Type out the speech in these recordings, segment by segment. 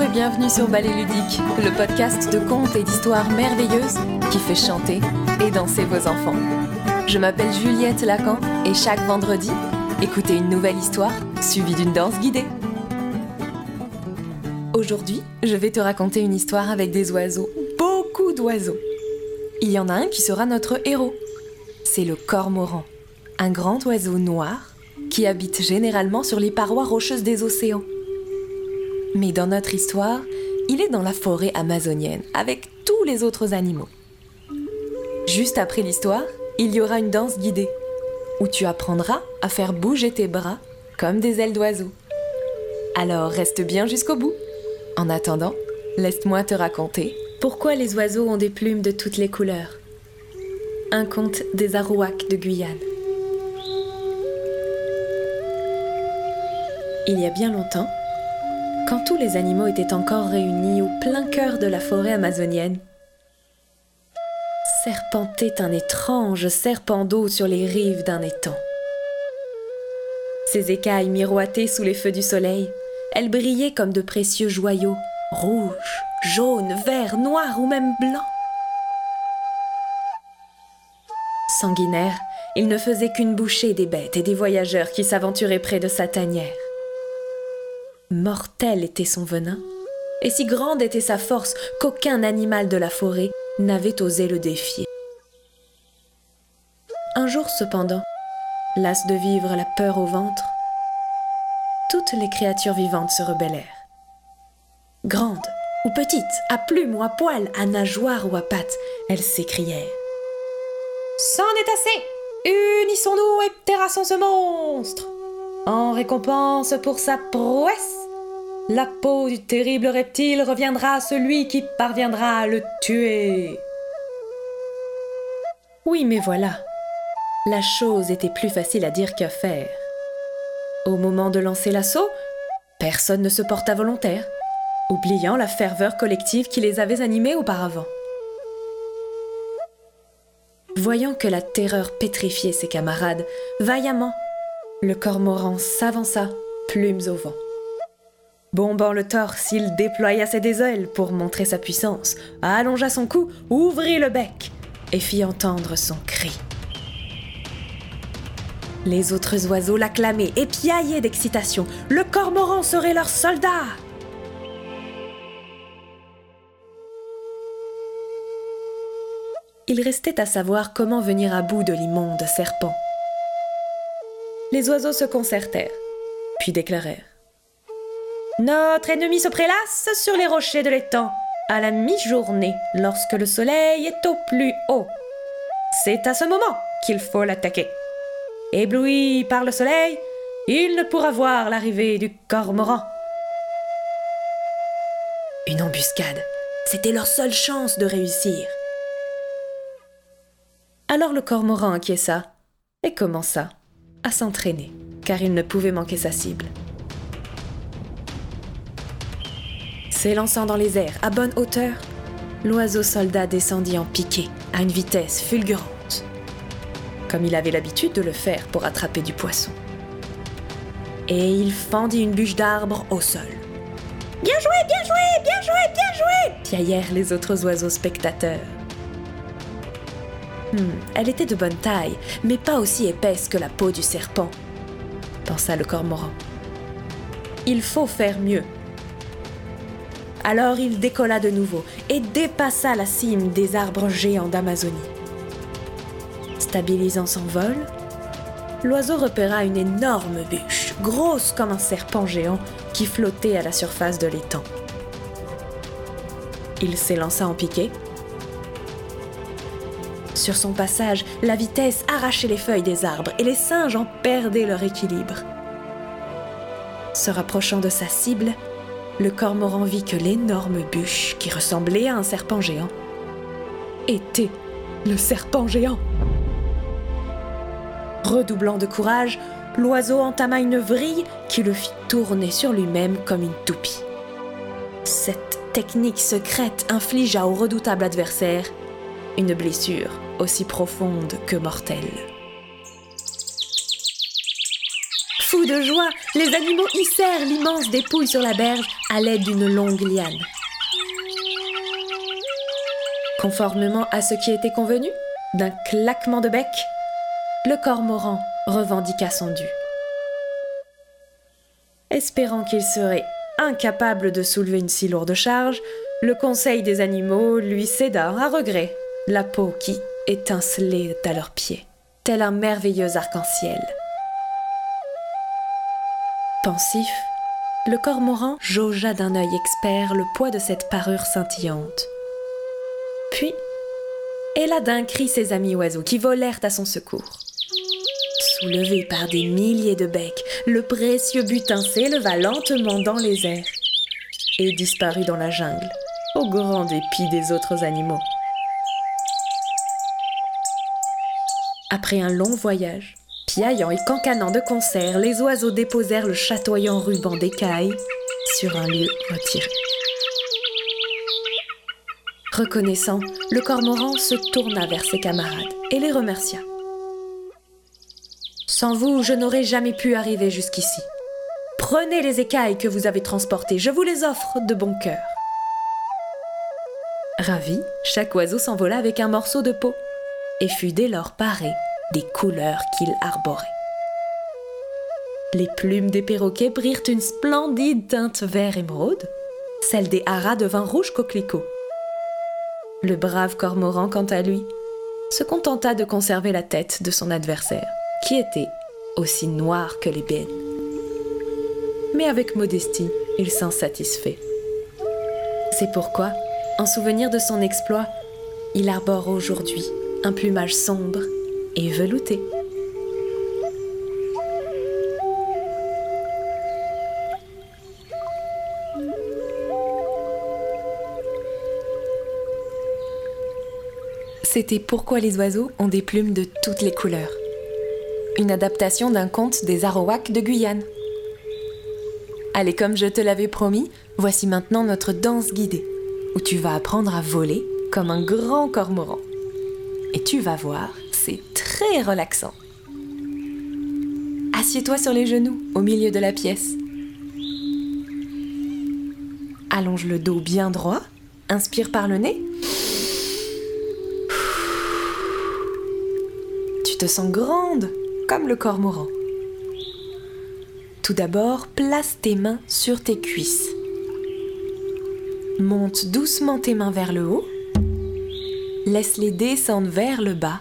Bonjour et bienvenue sur Ballet Ludique, le podcast de contes et d'histoires merveilleuses qui fait chanter et danser vos enfants. Je m'appelle Juliette Lacan et chaque vendredi, écoutez une nouvelle histoire suivie d'une danse guidée. Aujourd'hui, je vais te raconter une histoire avec des oiseaux, beaucoup d'oiseaux. Il y en a un qui sera notre héros. C'est le cormoran, un grand oiseau noir qui habite généralement sur les parois rocheuses des océans. Mais dans notre histoire, il est dans la forêt amazonienne avec tous les autres animaux. Juste après l'histoire, il y aura une danse guidée où tu apprendras à faire bouger tes bras comme des ailes d'oiseau. Alors reste bien jusqu'au bout. En attendant, laisse-moi te raconter pourquoi les oiseaux ont des plumes de toutes les couleurs. Un conte des Arouacs de Guyane. Il y a bien longtemps, quand tous les animaux étaient encore réunis au plein cœur de la forêt amazonienne. Serpentait un étrange serpent d'eau sur les rives d'un étang. Ses écailles miroitaient sous les feux du soleil, elles brillaient comme de précieux joyaux, rouges, jaunes, verts, noirs ou même blancs. Sanguinaire, il ne faisait qu'une bouchée des bêtes et des voyageurs qui s'aventuraient près de sa tanière. Mortel était son venin, et si grande était sa force qu'aucun animal de la forêt n'avait osé le défier. Un jour cependant, las de vivre la peur au ventre, toutes les créatures vivantes se rebellèrent. Grandes ou petites, à plumes ou à poils, à nageoires ou à pattes, elles s'écrièrent. C'en est assez Unissons-nous et terrassons ce monstre En récompense pour sa prouesse, la peau du terrible reptile reviendra à celui qui parviendra à le tuer. Oui, mais voilà. La chose était plus facile à dire qu'à faire. Au moment de lancer l'assaut, personne ne se porta volontaire, oubliant la ferveur collective qui les avait animés auparavant. Voyant que la terreur pétrifiait ses camarades, vaillamment, le cormoran s'avança, plumes au vent. Bombant le torse, il déploya ses deux pour montrer sa puissance, allongea son cou, ouvrit le bec et fit entendre son cri. Les autres oiseaux l'acclamaient et piaillaient d'excitation. Le cormoran serait leur soldat. Il restait à savoir comment venir à bout de l'immonde serpent. Les oiseaux se concertèrent, puis déclarèrent notre ennemi se prélasse sur les rochers de l'étang à la mi-journée lorsque le soleil est au plus haut. C'est à ce moment qu'il faut l'attaquer. Ébloui par le soleil, il ne pourra voir l'arrivée du cormoran. Une embuscade, c'était leur seule chance de réussir. Alors le cormoran acquiesça et commença à s'entraîner, car il ne pouvait manquer sa cible. S'élançant dans les airs à bonne hauteur, l'oiseau soldat descendit en piqué à une vitesse fulgurante, comme il avait l'habitude de le faire pour attraper du poisson. Et il fendit une bûche d'arbre au sol. Bien joué, bien joué, bien joué, bien joué piaillèrent les autres oiseaux spectateurs. Hmm, elle était de bonne taille, mais pas aussi épaisse que la peau du serpent, pensa le cormoran. Il faut faire mieux, alors il décolla de nouveau et dépassa la cime des arbres géants d'Amazonie. Stabilisant son vol, l'oiseau repéra une énorme bûche, grosse comme un serpent géant, qui flottait à la surface de l'étang. Il s'élança en piqué. Sur son passage, la vitesse arrachait les feuilles des arbres et les singes en perdaient leur équilibre. Se rapprochant de sa cible, le cormoran vit que l'énorme bûche, qui ressemblait à un serpent géant, était le serpent géant. Redoublant de courage, l'oiseau entama une vrille qui le fit tourner sur lui-même comme une toupie. Cette technique secrète infligea au redoutable adversaire une blessure aussi profonde que mortelle. De joie, les animaux hissèrent l'immense dépouille sur la berge à l'aide d'une longue liane. Conformément à ce qui était convenu, d'un claquement de bec, le cormoran revendiqua son dû. Espérant qu'il serait incapable de soulever une si lourde charge, le conseil des animaux lui céda à regret la peau qui étincelait à leurs pieds, tel un merveilleux arc-en-ciel. Pensif, le cormoran jaugea d'un œil expert le poids de cette parure scintillante. Puis, éla d'un cri ses amis oiseaux qui volèrent à son secours. Soulevé par des milliers de becs, le précieux butin s'éleva lentement dans les airs et disparut dans la jungle, au grand dépit des autres animaux. Après un long voyage, Piaillant et cancanant de concert, les oiseaux déposèrent le chatoyant ruban d'écailles sur un lieu retiré. Reconnaissant, le cormoran se tourna vers ses camarades et les remercia. Sans vous, je n'aurais jamais pu arriver jusqu'ici. Prenez les écailles que vous avez transportées, je vous les offre de bon cœur. Ravi, chaque oiseau s'envola avec un morceau de peau et fut dès lors paré des couleurs qu'il arborait. Les plumes des perroquets prirent une splendide teinte vert émeraude, celle des haras devint rouge coquelicot. Le brave cormoran, quant à lui, se contenta de conserver la tête de son adversaire, qui était aussi noir que l'ébène. Mais avec modestie, il s'en satisfait. C'est pourquoi, en souvenir de son exploit, il arbore aujourd'hui un plumage sombre et velouté. C'était Pourquoi les oiseaux ont des plumes de toutes les couleurs. Une adaptation d'un conte des Arawaks de Guyane. Allez, comme je te l'avais promis, voici maintenant notre danse guidée, où tu vas apprendre à voler comme un grand cormoran. Et tu vas voir, très relaxant. Assieds-toi sur les genoux au milieu de la pièce. Allonge le dos bien droit, inspire par le nez. Tu te sens grande, comme le cormoran. Tout d'abord, place tes mains sur tes cuisses. Monte doucement tes mains vers le haut. Laisse-les descendre vers le bas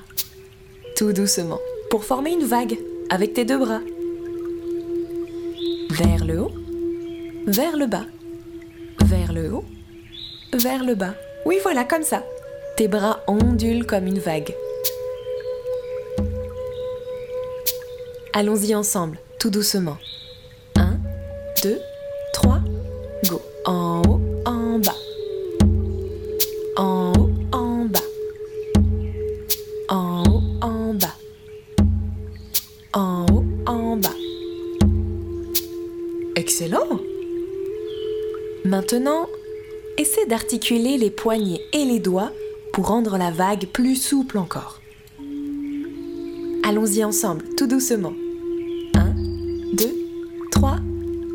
tout doucement, pour former une vague avec tes deux bras. Vers le haut, vers le bas, vers le haut, vers le bas. Oui, voilà, comme ça. Tes bras ondulent comme une vague. Allons-y ensemble, tout doucement. Maintenant, essaie d'articuler les poignets et les doigts pour rendre la vague plus souple encore. Allons-y ensemble, tout doucement. 1, 2, 3,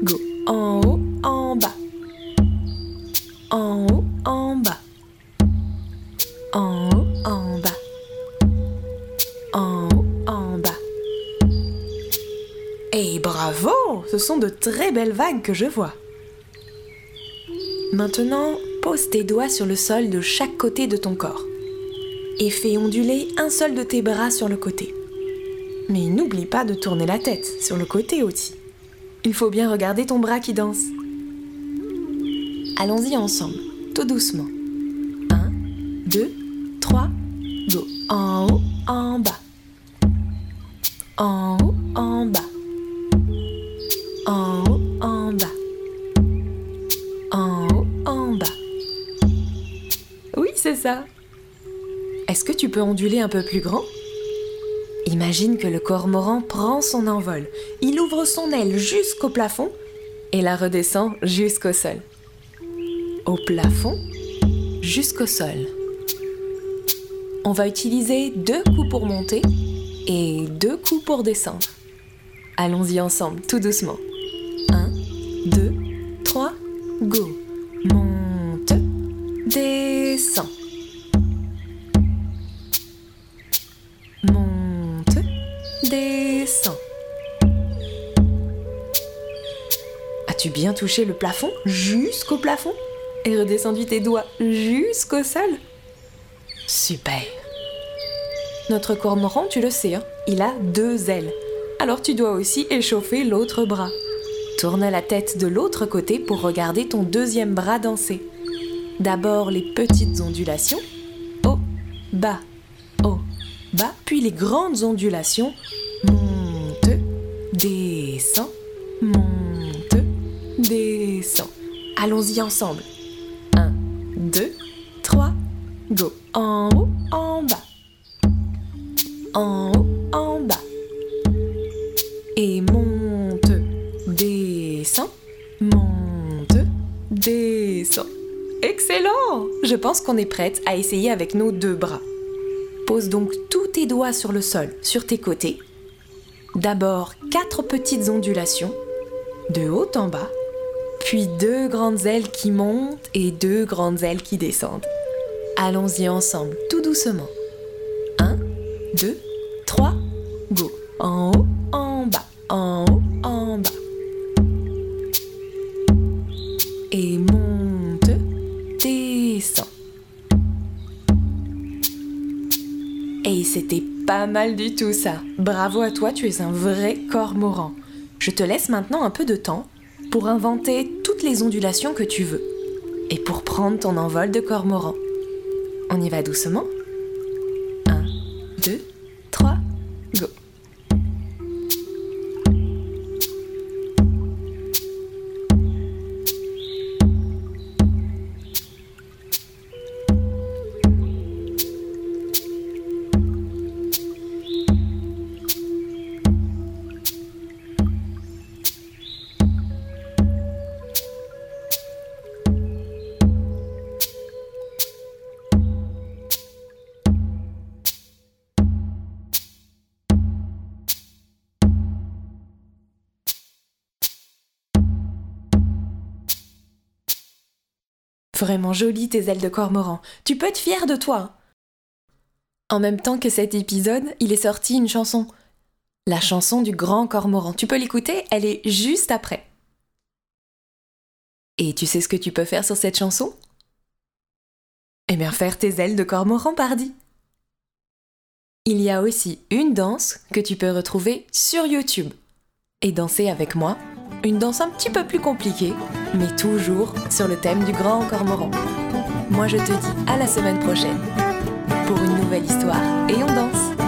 go. En haut, en bas. En haut, en bas. En haut, en bas. En haut, en bas. Et bravo Ce sont de très belles vagues que je vois. Maintenant, pose tes doigts sur le sol de chaque côté de ton corps et fais onduler un seul de tes bras sur le côté. Mais n'oublie pas de tourner la tête sur le côté aussi. Il faut bien regarder ton bras qui danse. Allons-y ensemble, tout doucement. 1, 2, 3, go. En haut, en bas. En haut, en bas. C'est ça. Est-ce que tu peux onduler un peu plus grand? Imagine que le cormoran prend son envol. Il ouvre son aile jusqu'au plafond et la redescend jusqu'au sol. Au plafond, jusqu'au sol. On va utiliser deux coups pour monter et deux coups pour descendre. Allons-y ensemble, tout doucement. 1, 2, 3, go. Monte, descends. Monte, descends. As-tu bien touché le plafond? Jusqu'au plafond? Et redescendu tes doigts jusqu'au sol? Super Notre cormoran, tu le sais, hein, il a deux ailes. Alors tu dois aussi échauffer l'autre bras. Tourne la tête de l'autre côté pour regarder ton deuxième bras danser. D'abord les petites ondulations. Haut, bas, haut, bas. Puis les grandes ondulations. Monte, descend, monte, descend. Allons-y ensemble. 1, 2, 3, go. En haut, en bas. En Je pense qu'on est prête à essayer avec nos deux bras. Pose donc tous tes doigts sur le sol, sur tes côtés. D'abord quatre petites ondulations, de haut en bas, puis deux grandes ailes qui montent et deux grandes ailes qui descendent. Allons-y ensemble, tout doucement. 1, 2, 3, go. En haut, en bas, en haut, c'était pas mal du tout ça. Bravo à toi, tu es un vrai cormoran. Je te laisse maintenant un peu de temps pour inventer toutes les ondulations que tu veux et pour prendre ton envol de cormoran. On y va doucement Vraiment jolies tes ailes de cormoran. Tu peux être fier de toi. En même temps que cet épisode, il est sorti une chanson. La chanson du grand cormoran. Tu peux l'écouter, elle est juste après. Et tu sais ce que tu peux faire sur cette chanson? Eh bien, faire tes ailes de cormoran, pardi. Il y a aussi une danse que tu peux retrouver sur YouTube. Et danser avec moi une danse un petit peu plus compliquée, mais toujours sur le thème du grand cormoran. Moi je te dis à la semaine prochaine pour une nouvelle histoire et on danse